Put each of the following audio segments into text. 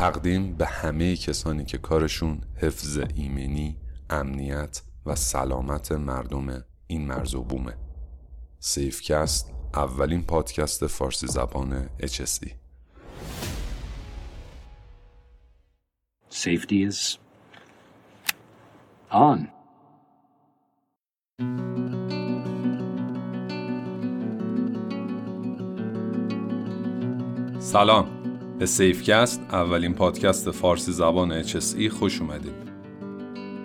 تقدیم به همه کسانی که کارشون حفظ ایمنی، امنیت و سلامت مردم این مرز و بومه. سیفکست اولین پادکست فارسی زبان HSE Safety is on. سلام. به سیفکست اولین پادکست فارسی زبان HSE خوش اومدید.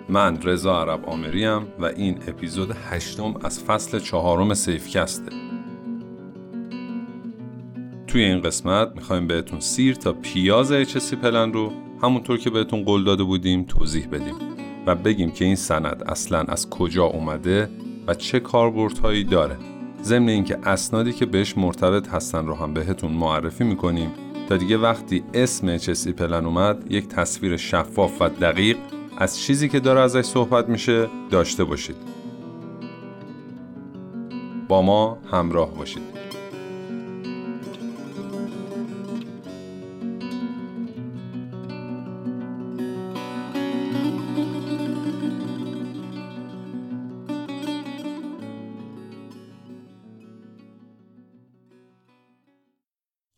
من رضا عرب آمریم و این اپیزود هشتم از فصل چهارم سیفکسته توی این قسمت می‌خوایم بهتون سیر تا پیاز HSE پلن رو همونطور که بهتون قول داده بودیم توضیح بدیم و بگیم که این سند اصلا از کجا اومده و چه کاربردهایی داره. ضمن اینکه اسنادی که بهش مرتبط هستن رو هم بهتون معرفی می‌کنیم تا دیگه وقتی اسم HSE پلن اومد یک تصویر شفاف و دقیق از چیزی که داره ازش صحبت میشه داشته باشید. با ما همراه باشید.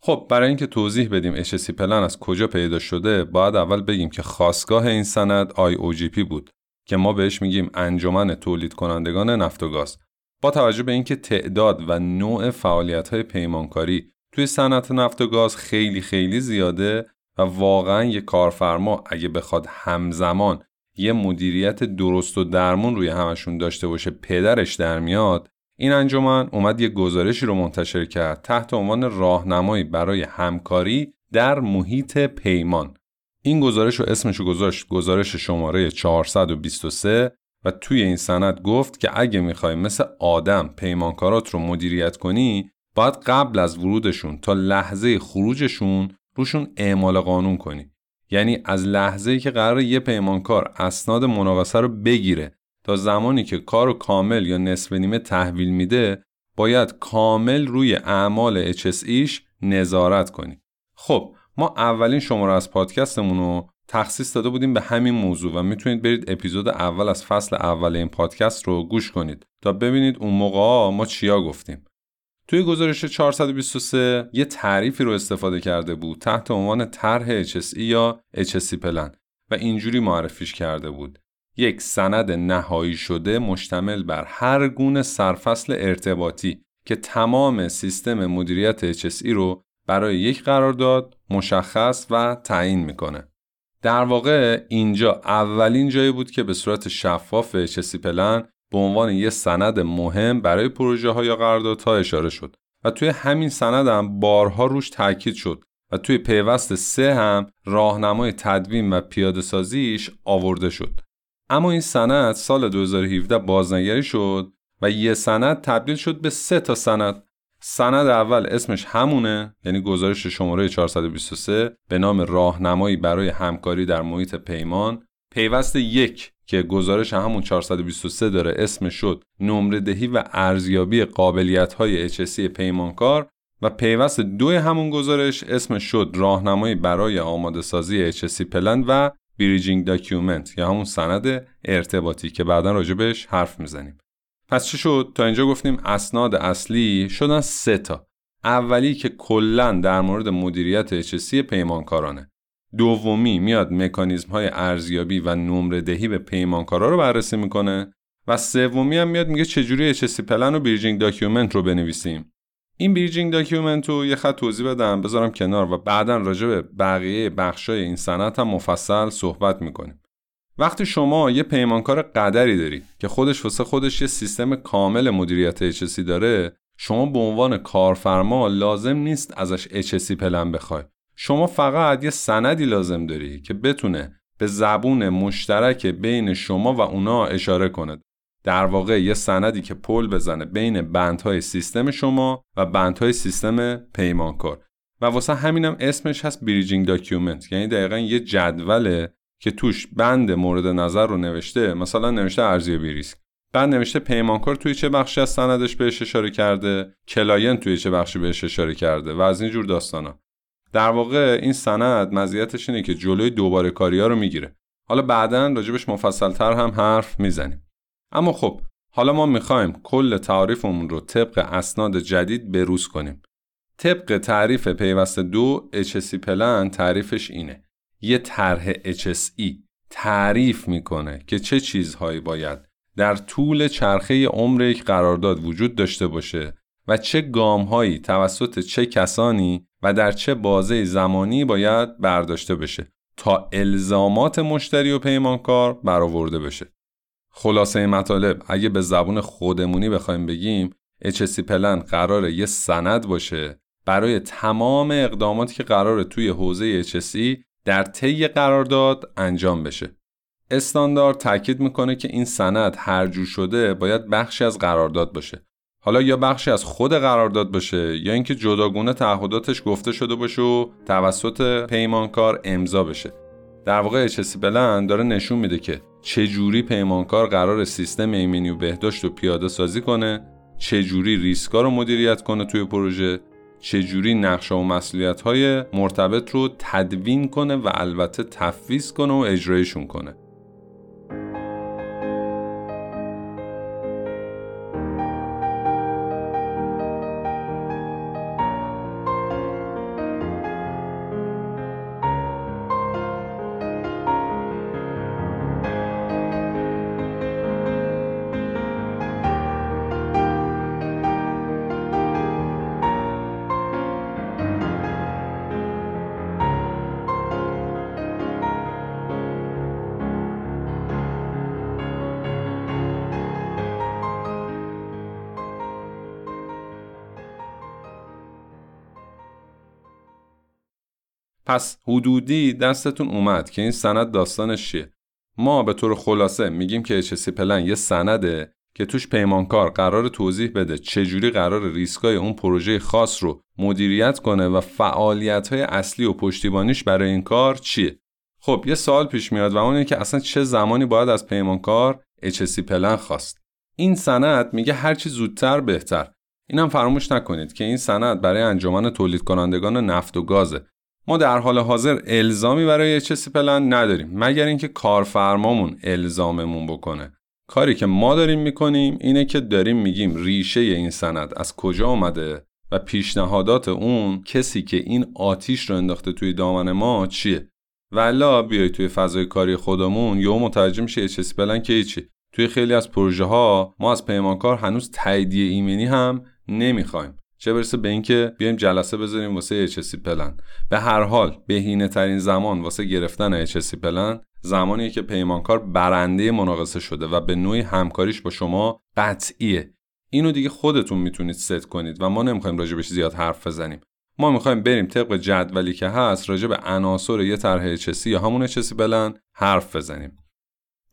خب برای اینکه توضیح بدیم HSC پلن از کجا پیدا شده باید اول بگیم که خواستگاه این سند IOGP بود که ما بهش میگیم انجمن تولید کنندگان نفت و گاز. با توجه به اینکه تعداد و نوع فعالیت های پیمانکاری توی صنعت نفت و گاز خیلی خیلی زیاده و واقعا یه کارفرما اگه بخواد همزمان یه مدیریت درست و درمون روی همشون داشته باشه پدرش در میاد این انجمن اومد یه گزارشی رو منتشر کرد تحت عنوان راهنمایی برای همکاری در محیط پیمان. این گزارش رو اسمش گذاشت گزارش شماره 423 و توی این سند گفت که اگه می‌خوای مثل آدم پیمانکارات رو مدیریت کنی باید قبل از ورودشون تا لحظه خروجشون روشون اعمال قانون کنی. یعنی از لحظه ای که قرار یه پیمانکار اسناد مناقصه رو بگیره تا زمانی که کار کامل یا نصف نیمه تحویل میده باید کامل روی اعمال HSEش نظارت کنی. خب ما اولین شماره از پادکستمون رو تخصیص داده بودیم به همین موضوع و می‌تونید برید اپیزود اول از فصل اول این پادکست رو گوش کنید تا ببینید اون موقع ما چیا گفتیم. توی گزارش 423 یه تعریفی رو استفاده کرده بود تحت عنوان طرح HSE یا HSE پلن و اینجوری معرفیش کرده بود. یک سند نهایی شده مشتمل بر هر گونه سرفصل ارتباطی که تمام سیستم مدیریت HSE رو برای یک قرارداد مشخص و تعیین می‌کنه. در واقع اینجا اولین جایی بود که به صورت شفاف HSE پلن به عنوان یک سند مهم برای پروژه ها یا قراردادها اشاره شد و توی همین سند هم بارها روش تاکید شد و توی پیوست سه هم راهنمای تدوین و پیاده سازیش آورده شد. اما این سند سال 2017 بازنگری شد و یه سند تبدیل شد به سه تا سند. سند اول اسمش همونه یعنی گزارش شماره 423 به نام راهنمایی برای همکاری در محیط پیمان. پیوست یک که گزارش همون 423 داره اسمش شد نمره دهی و ارزیابی قابلیت های HSE پیمانکار و پیوست دوی همون گزارش اسمش شد راهنمایی برای آماده سازی HSE plan و bridging document یا همون سند ارتباطی که بعدا راجبش حرف می‌زنیم. پس چه شد؟ تا اینجا گفتیم اسناد اصلی شدن سه تا. اولی که کلا در مورد مدیریت HSE پیمانکارانه. دومی میاد مکانیزم های ارزیابی و نمره دهی به پیمانکارا رو بررسی می‌کنه. و سومی هم میاد میگه چجوری HSE plan و bridging document رو بنویسیم. این bridging document رو یه خط توضیح بدم بذارم کنار و بعدا راجع به بقیه بخشای این سند هم مفصل صحبت می‌کنیم. وقتی شما یه پیمانکار قدری داری که خودش واسه خودش یه سیستم کامل مدیریت HSE داره شما به عنوان کارفرما لازم نیست ازش HSE plan بخوای. شما فقط یه سندی لازم داری که بتونه به زبون مشترک بین شما و اونا اشاره کنه. در واقع یه سندی که پل بزنه بین بندهای سیستم شما و بندهای سیستم پیمانکار. و واسه همینم اسمش هست bridging document یعنی دقیقا یه جدوله که توش بند مورد نظر رو نوشته مثلا نوشته ارزیابی ریسک. بعد نوشته پیمانکار توی چه بخشی از سندش بهش اشاره کرده client توی چه بخشی بهش اشاره کرده و از این جور داستانا. در واقع این سند مزیتش اینه که جلوی دوباره کاری ها رو می‌گیره. حالا بعدا راجبش مفصلتر هم حرف می‌زنیم. اما خب حالا ما می‌خوایم کل تعریفمون رو طبق اسناد جدید بروز کنیم طبق تعریف پیوست دو HSC پلن تعریفش اینه یه طرح HSE تعریف می‌کنه که چه چیزهایی باید در طول چرخه عمر یک قرارداد وجود داشته باشه و چه گامهایی توسط چه کسانی و در چه بازه زمانی باید برداشته بشه تا الزامات مشتری و پیمانکار برآورده بشه. خلاصه مطالب اگه به زبون خودمونی بخوایم بگیم HSC پلن قرار یه سند باشه برای تمام اقداماتی که قرار توی حوزه HSC در طی قرارداد انجام بشه. استاندارد تاکید می‌کنه که این سند هر جور شده باید بخشی از قرارداد باشه. حالا یا بخشی از خود قرارداد باشه یا اینکه جداگونه تعهداتش گفته شده باشه و توسط پیمانکار امضا بشه. در واقع HSC بلند داره نشون میده که چه جوری پیمانکار قرار سیستم ایمنی و بهداشت رو پیاده سازی کنه، چه جوری ریسکا رو مدیریت کنه توی پروژه چجوری نقشه و مسئولیت های مرتبط رو تدوین کنه و البته تفویض کنه و اجرایشون کنه. پس حدودی دستتون اومد که این سند داستانش چیه؟ ما به طور خلاصه میگیم که HSC پلن یه سنده که توش پیمانکار قرار توضیح بده چجوری قرار ریسکای اون پروژه خاص رو مدیریت کنه و فعالیت های اصلی و پشتیبانیش برای این کار چیه؟ خب یه سال پیش میاد و اون که اصلا چه زمانی باید از پیمانکار HSC پلن خواست. این سند میگه هرچی زودتر بهتر. اینم فراموش نکنید که این سند برای انجمن تولید کنندگان نفت و گازه. ما در حال حاضر الزامی برای چسی پلن نداریم مگر اینکه کارفرمامون الزاممون بکنه. کاری که ما داریم می‌کنیم اینه که داریم میگیم ریشه این سند از کجا آمده و پیشنهادات اون کسی که این آتیش رو انداخته توی دامن ما چیه؟ ولا بیای توی فضای کاری خودمون یا متوجه میشه چسی پلن که چی توی خیلی از پروژه ها ما از پیمانکار هنوز تاییدیه ایمنی هم نمی‌خوایم. چه برسه به اینکه بیایم جلسه بذاریم واسه HSC پلن. به هر حال بهینه ترین زمان واسه گرفتن HSC پلن زمانی که پیمانکار برنده مناقصه شده و به نوعی همکاریش با شما قطعیه. اینو دیگه خودتون می‌تونید ست کنید و ما نمی‌خوایم راجبش زیاد حرف بزنیم. ما می‌خوایم بریم طبق جدولی که هست راجع به عناصر یه طرح HSC یا همون HSC پلن حرف بزنیم.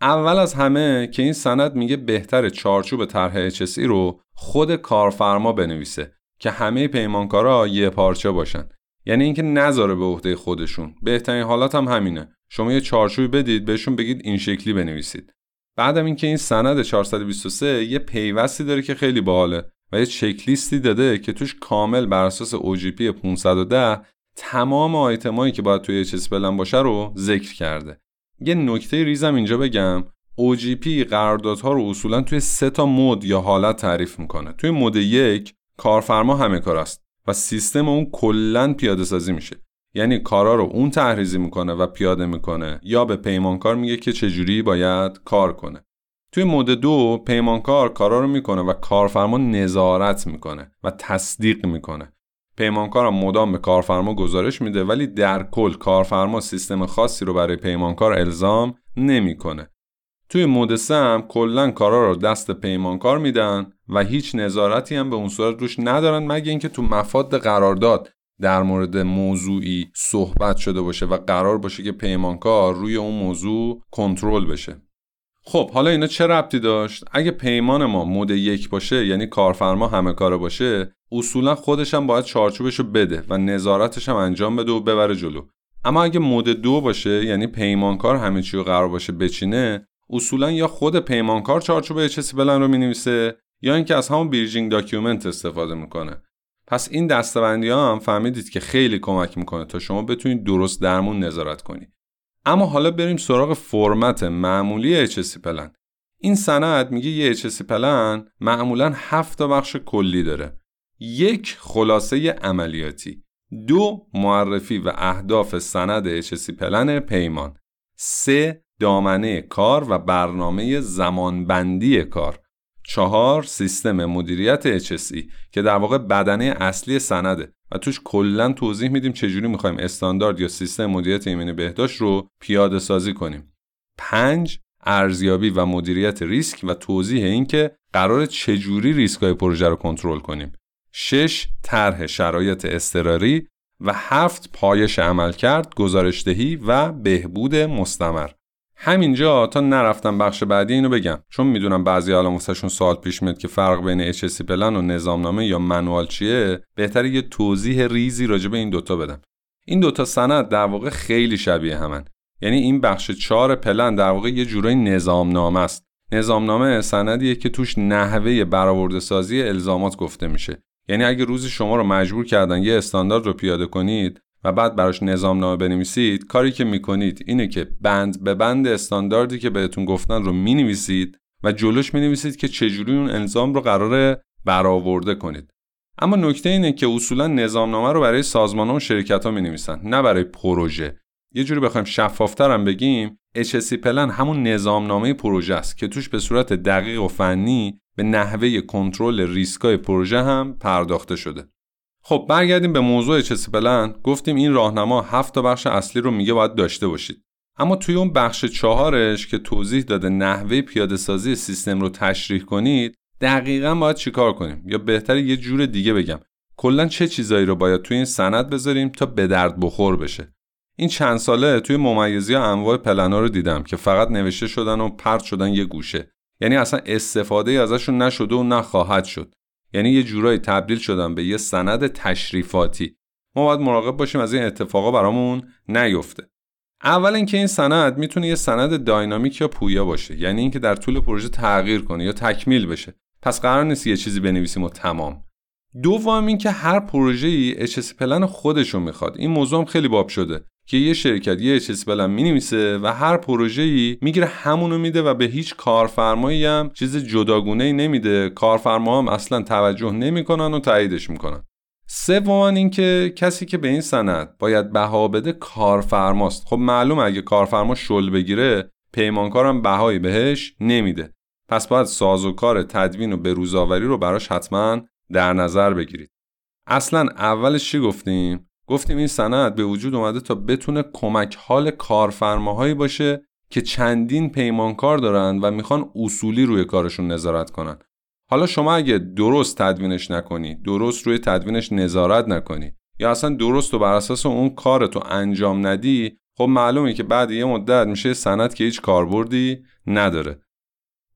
اول از همه که این سند میگه بهتر چارچوب طرح HSC رو خود کارفرما بنویسه. که همه پیمانکارا یه پارچه باشن. یعنی اینکه نذاره به عهده خودشون. بهترین حالات هم همینه. شما یه چارچوبی بدید بهشون بگید این شکلی بنویسید. بعدم اینکه این سند 423 یه پیوستی داره که خیلی باحاله و یه چکلیستی داده که توش کامل بر اساس OGP 510 تمام آیتمایی که باید توی بلن باشه رو ذکر کرده. یه نکته ریزم اینجا بگم. OGP قراردادها رو اصولا توی سه تا مود یا حالت تعریف می‌کنه. توی مود یک کارفرما همه کار است و سیستم اون کلا پیاده سازی میشه. یعنی کارا رو اون تحریزی می‌کنه و پیاده می‌کنه یا به پیمانکار میگه که چجوری باید کار کنه. توی مود دو پیمانکار کارا رو می‌کنه و کارفرما نظارت می‌کنه و تصدیق می‌کنه. پیمانکار هم مدام به کارفرما گزارش میده ولی در کل کارفرما سیستم خاصی رو برای پیمانکار الزام نمی‌کنه. توی مود هم کلا کارا رو دست پیمانکار میدن و هیچ نظارتی هم به اون صورت روش ندارن مگه اینکه تو مفاد قرارداد در مورد موضوعی صحبت شده باشه و قرار باشه که پیمانکار روی اون موضوع کنترل بشه. خب حالا اینا چه ربطی داشت؟ اگه پیمان ما مود یک باشه یعنی کارفرما همه کاره باشه اصولا خودش هم باید چارچوبش رو بده و نظارتش هم انجام بده و ببره جلو. اما اگه مود دو باشه یعنی پیمانکار همه چی رو قرار باشه بچینه اصولا یا خود پیمانکار چارچوب HSC بلن رو می‌نویسه یا اینکه از همون bridging document استفاده می‌کنه. پس این دسته بندی ها هم فهمیدید که خیلی کمک می‌کنه تا شما بتونید درست درمون نظارت کنید اما حالا بریم سراغ فرمت معمولی HSE plan این سند میگه یه HSE plan معمولا هفت بخش کلی داره. یک خلاصه عملیاتی دو معرفی و اهداف سند HSE plan پیمان سه دامنه کار و برنامه زمانبندی کار چهار سیستم مدیریت HSE که در واقع بدنه اصلی سنده و توش کلا توضیح میدیم چجوری می‌خوایم استاندارد یا سیستم مدیریت ایمنی بهداشت رو پیاده سازی کنیم. پنج ارزیابی و مدیریت ریسک و توضیح اینکه قرار چجوری ریسک های پروژه رو کنترل کنیم. شش طرح شرایط اضطراری و هفت پایش عمل کرد، گزارشدهی و بهبود مستمر. همینجا تا نرفتم بخش بعدی اینو بگم. چون می‌دونم بعضی الان واسهشون سوال پیش میاد که فرق بین HSC پلن و نظامنامه یا منوال چیه بهتره یه توضیح ریزی راجع به این دوتا بدم. این دوتا سند در واقع خیلی شبیه همن. یعنی این بخش چهار پلن در واقع یه جورای نظامنامه است. نظامنامه سندیه که توش نحوه برآورده سازی الزامات گفته میشه. یعنی اگه روزی شما رو مجبور کردن یه استاندارد رو پیاده کنید و بعد براش نظام نامه بنویسید کاری که می‌کنید اینه که بند به بند استانداردی که بهتون گفتن رو می‌نویسید و جلوش می‌نویسید که چجوری اون الزام رو قراره برآورده کنید. اما نکته اینه که اصولا نظامنامه رو برای سازمان و شرکت ها می نویسن نه برای پروژه. یه جوری بخوایم شفافتر هم بگیم HSC پلن همون نظامنامه پروژه است که توش به صورت دقیق و فنی به نحوه کنترل ریسکای پروژه هم پرداخته شده. خب برگردیم به موضوع چسی پلن. گفتیم این راهنما هفت تا بخش اصلی رو میگه باید داشته باشید. اما توی اون بخش چهارش که توضیح داده نحوه پیاده سازی سیستم رو تشریح کنید دقیقا باید چیکار کنیم؟ یا بهتر یه جور دیگه بگم. کلا چه چیزایی رو باید توی این سند بذاریم تا به درد بخور بشه؟ این چند ساله توی ممیزی ها انواع پلنا رو دیدم که فقط نوشته شدن و پرت شدن یه گوشه. یعنی اصلا استفاده ازشون نشده و نخواهد شد. یعنی یه جورایی تبدیل شدن به یه سند تشریفاتی. ما باید مراقب باشیم از این اتفاقا برامون نیفته. اول اینکه این سند می‌تونه یه سند داینامیک یا پویا باشه یعنی اینکه در طول پروژه تغییر کنه یا تکمیل بشه. پس قرار نیست یه چیزی بنویسیم و تمام. دوم اینکه هر پروژه ای HS پلن خودشون می‌خواد. این موضوع هم خیلی باب شده. که یه شرکت یه HS پلن می‌نویسه و هر پروژه ای می‌گیره همونو میده و به هیچ کارفرمایی هم چیز جداگونه ای نمیده. کارفرما هم اصلا توجه نمی‌کنن و تاییدش می‌کنن. سوم اینکه کسی که به این سند باید بها بده کارفرماست. خب معلوم اگه کارفرما شل بگیره پیمانکارم بهایی بهش نمیده. پس باید سازوکار تدوین و بروزآوری رو براش حتما در نظر بگیرید. اصلا اولش چی گفتیم؟ گفتیم این سند به وجود اومده تا بتونه کمک حال کارفرماهایی باشه که چندین پیمانکار دارن و می‌خوان اصولی روی کارشون نظارت کنن. حالا شما اگه درست تدوینش نکنی درست روی تدوینش نظارت نکنی یا اصلا درست و بر اساس اون کارتو انجام ندی خب معلومه که بعد یه مدت میشه سند که هیچ کاربردی نداره.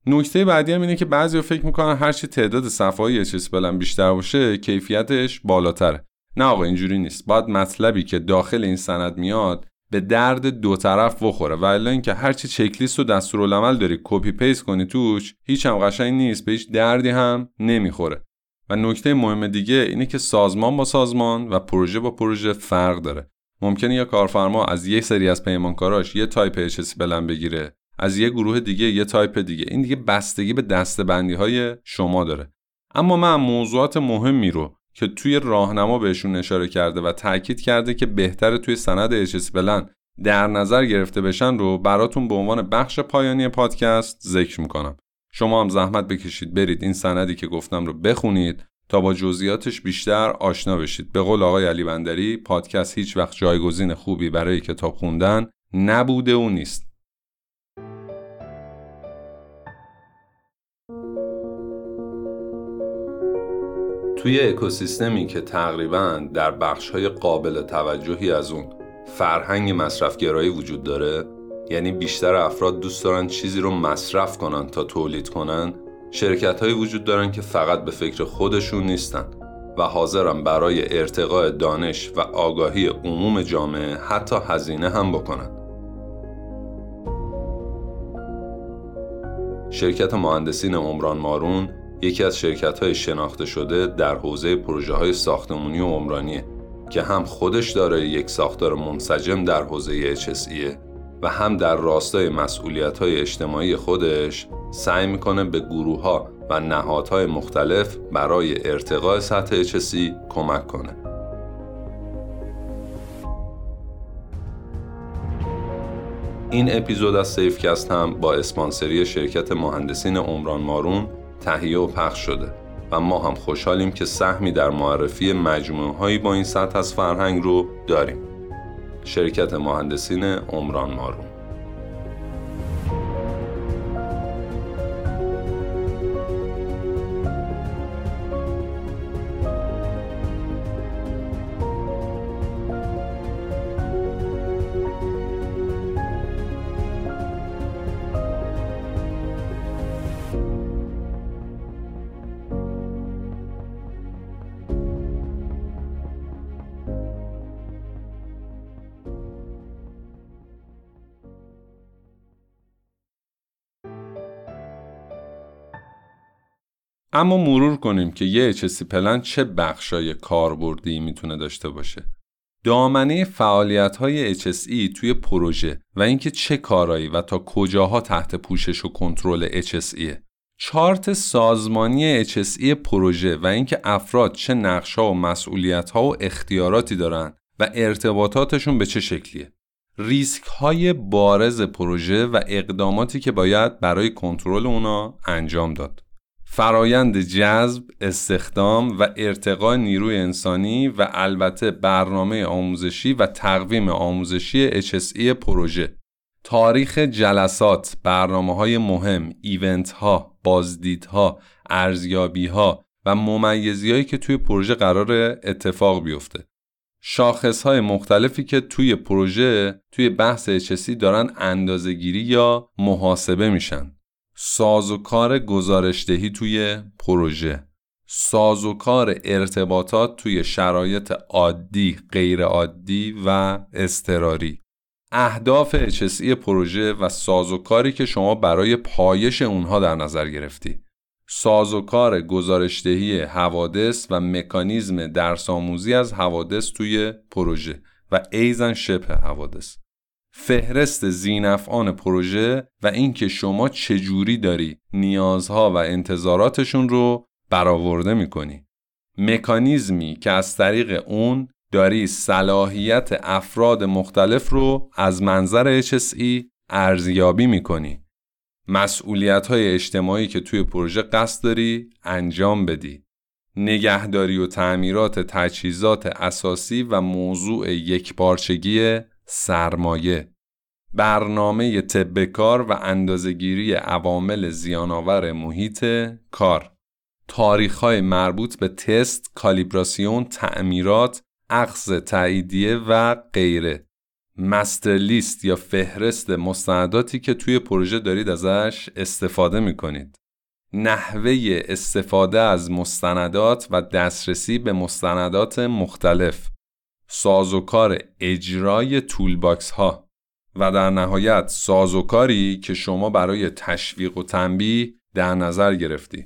نکته بعدی هم اینه که بعضی فکر می‌کنن هرچی تعداد صفحه های بلند بیشتر باشه کیفیتش بالاتره. نه آقا اینجوری نیست. باید مطلبی که داخل این سند میاد به درد دو طرف بخوره. و الا اینکه هرچی چکلیست و دستورالعمل داری copy paste کنی توش هیچ هم قشنگ نیست. به هیچ دردی هم نمی‌خوره. و نکته مهم دیگه اینه که سازمان با سازمان و پروژه با پروژه فرق داره. ممکنه یه کارفرما از یک سری از پیمانکاراش یه type HSE plan بگیره از یه گروه دیگه یه تایپ دیگه. این دیگه بستگی به دسته بندی های شما داره. اما من موضوعات مهمی رو که توی راهنما بهشون اشاره کرده و تاکید کرده که بهتره توی سند HSE plan در نظر گرفته بشن رو براتون به عنوان بخش پایانی پادکست ذکر می‌کنم. شما هم زحمت بکشید برید این سندی که گفتم رو بخونید تا با جزئیاتش بیشتر آشنا بشید. به قول آقای علی بندری پادکست هیچ وقت جایگزین خوبی برای کتاب خوندن نبوده و نیست. توی اکوسیستمی که تقریبا در بخشهای قابل توجهی از اون فرهنگ مصرفگرایی وجود داره یعنی بیشتر افراد دوست دارن چیزی رو مصرف کنن تا تولید کنن شرکت هایی وجود دارن که فقط به فکر خودشون نیستن و حاضرن برای ارتقاء دانش و آگاهی عموم جامعه حتی هزینه هم بکنن. شرکت مهندسین عمران مارون یکی از شرکت های شناخته شده در حوزه پروژه های ساختمونی و عمرانیه که هم خودش داره یک ساختار منسجم در حوزه HSE و هم در راستای مسئولیت های اجتماعی خودش سعی می‌کنه به گروه ها و نهادهای مختلف برای ارتقاء سطح HSE کمک کنه. این اپیزود از سیفکست هم با اسپانسری شرکت مهندسین عمران مارون تهیه و پخش شده و ما هم خوشحالیم که سهمی در معرفی مجموعه هایی با این سطح از فرهنگ رو داریم. شرکت مهندسین عمران مارون اما مرور کنیم که یه HSC پلن چه بخشای کاربردی می‌تونه داشته باشه. دامنه فعالیت های HSE توی پروژه و اینکه چه کارایی و تا کجاها تحت پوشش و کنترل HSE چارت سازمانی HSE پروژه و اینکه افراد چه نقشها و مسئولیتها و اختیاراتی دارن و ارتباطاتشون به چه شکلیه. ریسک های بارز پروژه و اقداماتی که باید برای کنترل اونا انجام داد. فرایند جذب، استخدام و ارتقاء نیروی انسانی و البته برنامه آموزشی و تقویم آموزشی HSE پروژه تاریخ جلسات، برنامه های مهم، ایونت ها، بازدیدها، ارزیابی ها و ممیزی هایی که توی پروژه قرار اتفاق بیفته. شاخص های مختلفی که توی پروژه توی بحث HSE دارن اندازهگیری یا محاسبه میشن. سازوکار گزارشدهی توی پروژه. سازوکار ارتباطات توی شرایط عادی، غیر عادی و اضطراری. اهداف اچسی پروژه و سازوکاری که شما برای پایش اونها در نظر گرفتی. سازوکار گزارشدهی حوادث و مکانیزم درس آموزی از حوادث توی پروژه و ایزن شبه حوادث. فهرست زینفعان پروژه و اینکه شما چجوری داری نیازها و انتظاراتشون رو برآورده می‌کنی. مکانیزمی که از طریق اون داری صلاحیت افراد مختلف رو از منظر HSE ارزیابی می‌کنی. مسئولیت های اجتماعی که توی پروژه قصد داری انجام بدی. نگهداری و تعمیرات تجهیزات اساسی و موضوع یکپارچگی سرمایه. برنامه طب کار و اندازهگیری عوامل زیانآور محیط کار. تاریخهای مربوط به تست، کالیبراسیون، تعمیرات، اخذ تاییدیه و غیره. مستر لیست یا فهرست مستنداتی که توی پروژه دارید ازش استفاده می کنید. نحوه استفاده از مستندات و دسترسی به مستندات مختلف. سازوکار اجرای تولباکس ها و در نهایت سازوکاری که شما برای تشویق و تنبیه در نظر گرفتی.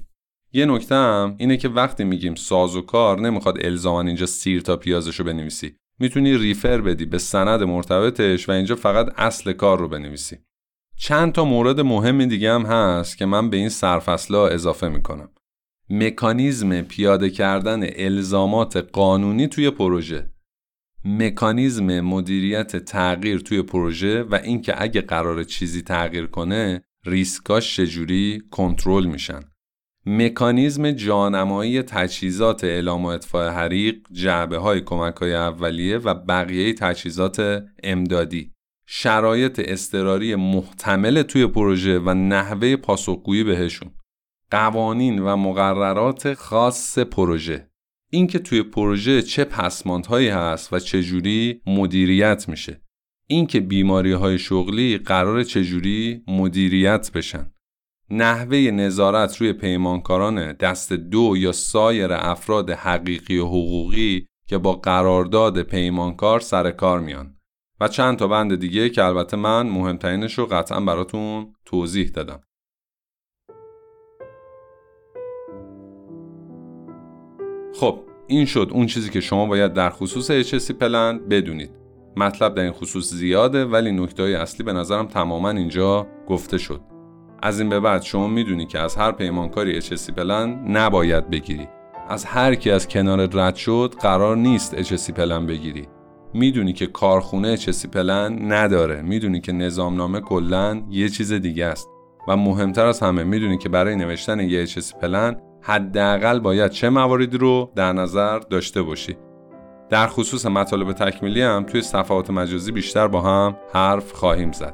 یه نکته هم اینه که وقتی میگیم سازوکار نمی‌خواد الزاما اینجا سیر تا پیازشو بنویسی. می‌تونی ریفر بدی به سند مرتبطش و اینجا فقط اصل کار رو بنویسی. چند تا مورد مهم دیگه هم هست که من به این سرفصلا اضافه می‌کنم. مکانیزم پیاده کردن الزامات قانونی توی پروژه. مکانیزم مدیریت تغییر توی پروژه و اینکه اگه قرار چیزی تغییر کنه ریسکاش چجوری کنترل میشن. مکانیزم جانمایی تجهیزات اعلام و اطفاء حریق جعبه های کمک های اولیه و بقیه تجهیزات امدادی. شرایط اضطراری محتمل توی پروژه و نحوه پاسخگویی بهشون. قوانین و مقررات خاص پروژه. اینکه توی پروژه چه پسماندهایی هست و چجوری مدیریت میشه. اینکه بیماری های شغلی قرار چجوری مدیریت بشن. نحوه نظارت روی پیمانکاران دست دو یا سایر افراد حقیقی و حقوقی که با قرارداد پیمانکار سر کار میان. و چند تا بند دیگه که البته من مهمترینش رو قطعا براتون توضیح دادم. خب این شد اون چیزی که شما باید در خصوص HSC پلن بدونید. مطلب در این خصوص زیاده ولی نکته اصلی به نظرم تماما اینجا گفته شد. از این به بعد شما می‌دونی که از هر پیمانکاری HSC پلن نباید بگیری. از هر کی از کنار رد شد قرار نیست HSC پلن بگیری. می‌دونی که کارخونه HSC پلن نداره. می‌دونی که نظامنامه کلا یه چیز دیگه است. و مهمتر از همه می‌دونی که برای نوشتن یه HSC پلن حداقل باید چه مواردی رو در نظر داشته باشی در خصوص مطالب تکمیلی هم توی صفحات مجازی بیشتر با هم حرف خواهیم زد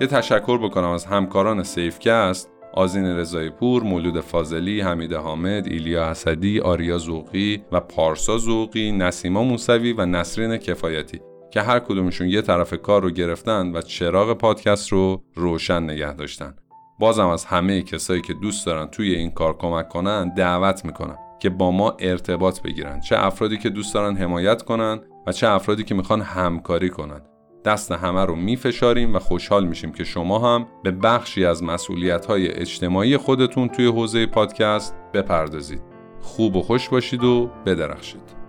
یه تشکر بکنم از همکاران سیفکست آزین رضایی پور، مولود فاضلی، حمید حامد، ایلیا اسدی، آریا زوقی و پارسا زوقی، نسیما موسوی و نسرین کفایتی که هر کدومشون یه طرف کار رو گرفتن و چراغ پادکست رو روشن نگه داشتن. بازم از همه کسایی که دوست دارن توی این کار کمک کنن دعوت می‌کنم که با ما ارتباط بگیرن. چه افرادی که دوست دارن حمایت کنن و چه افرادی که می‌خوان همکاری کنن. دست همه رو میفشاریم و خوشحال میشیم که شما هم به بخشی از مسئولیت های اجتماعی خودتون توی حوزه پادکست بپردازید. خوب و خوش باشید و بدرخشید.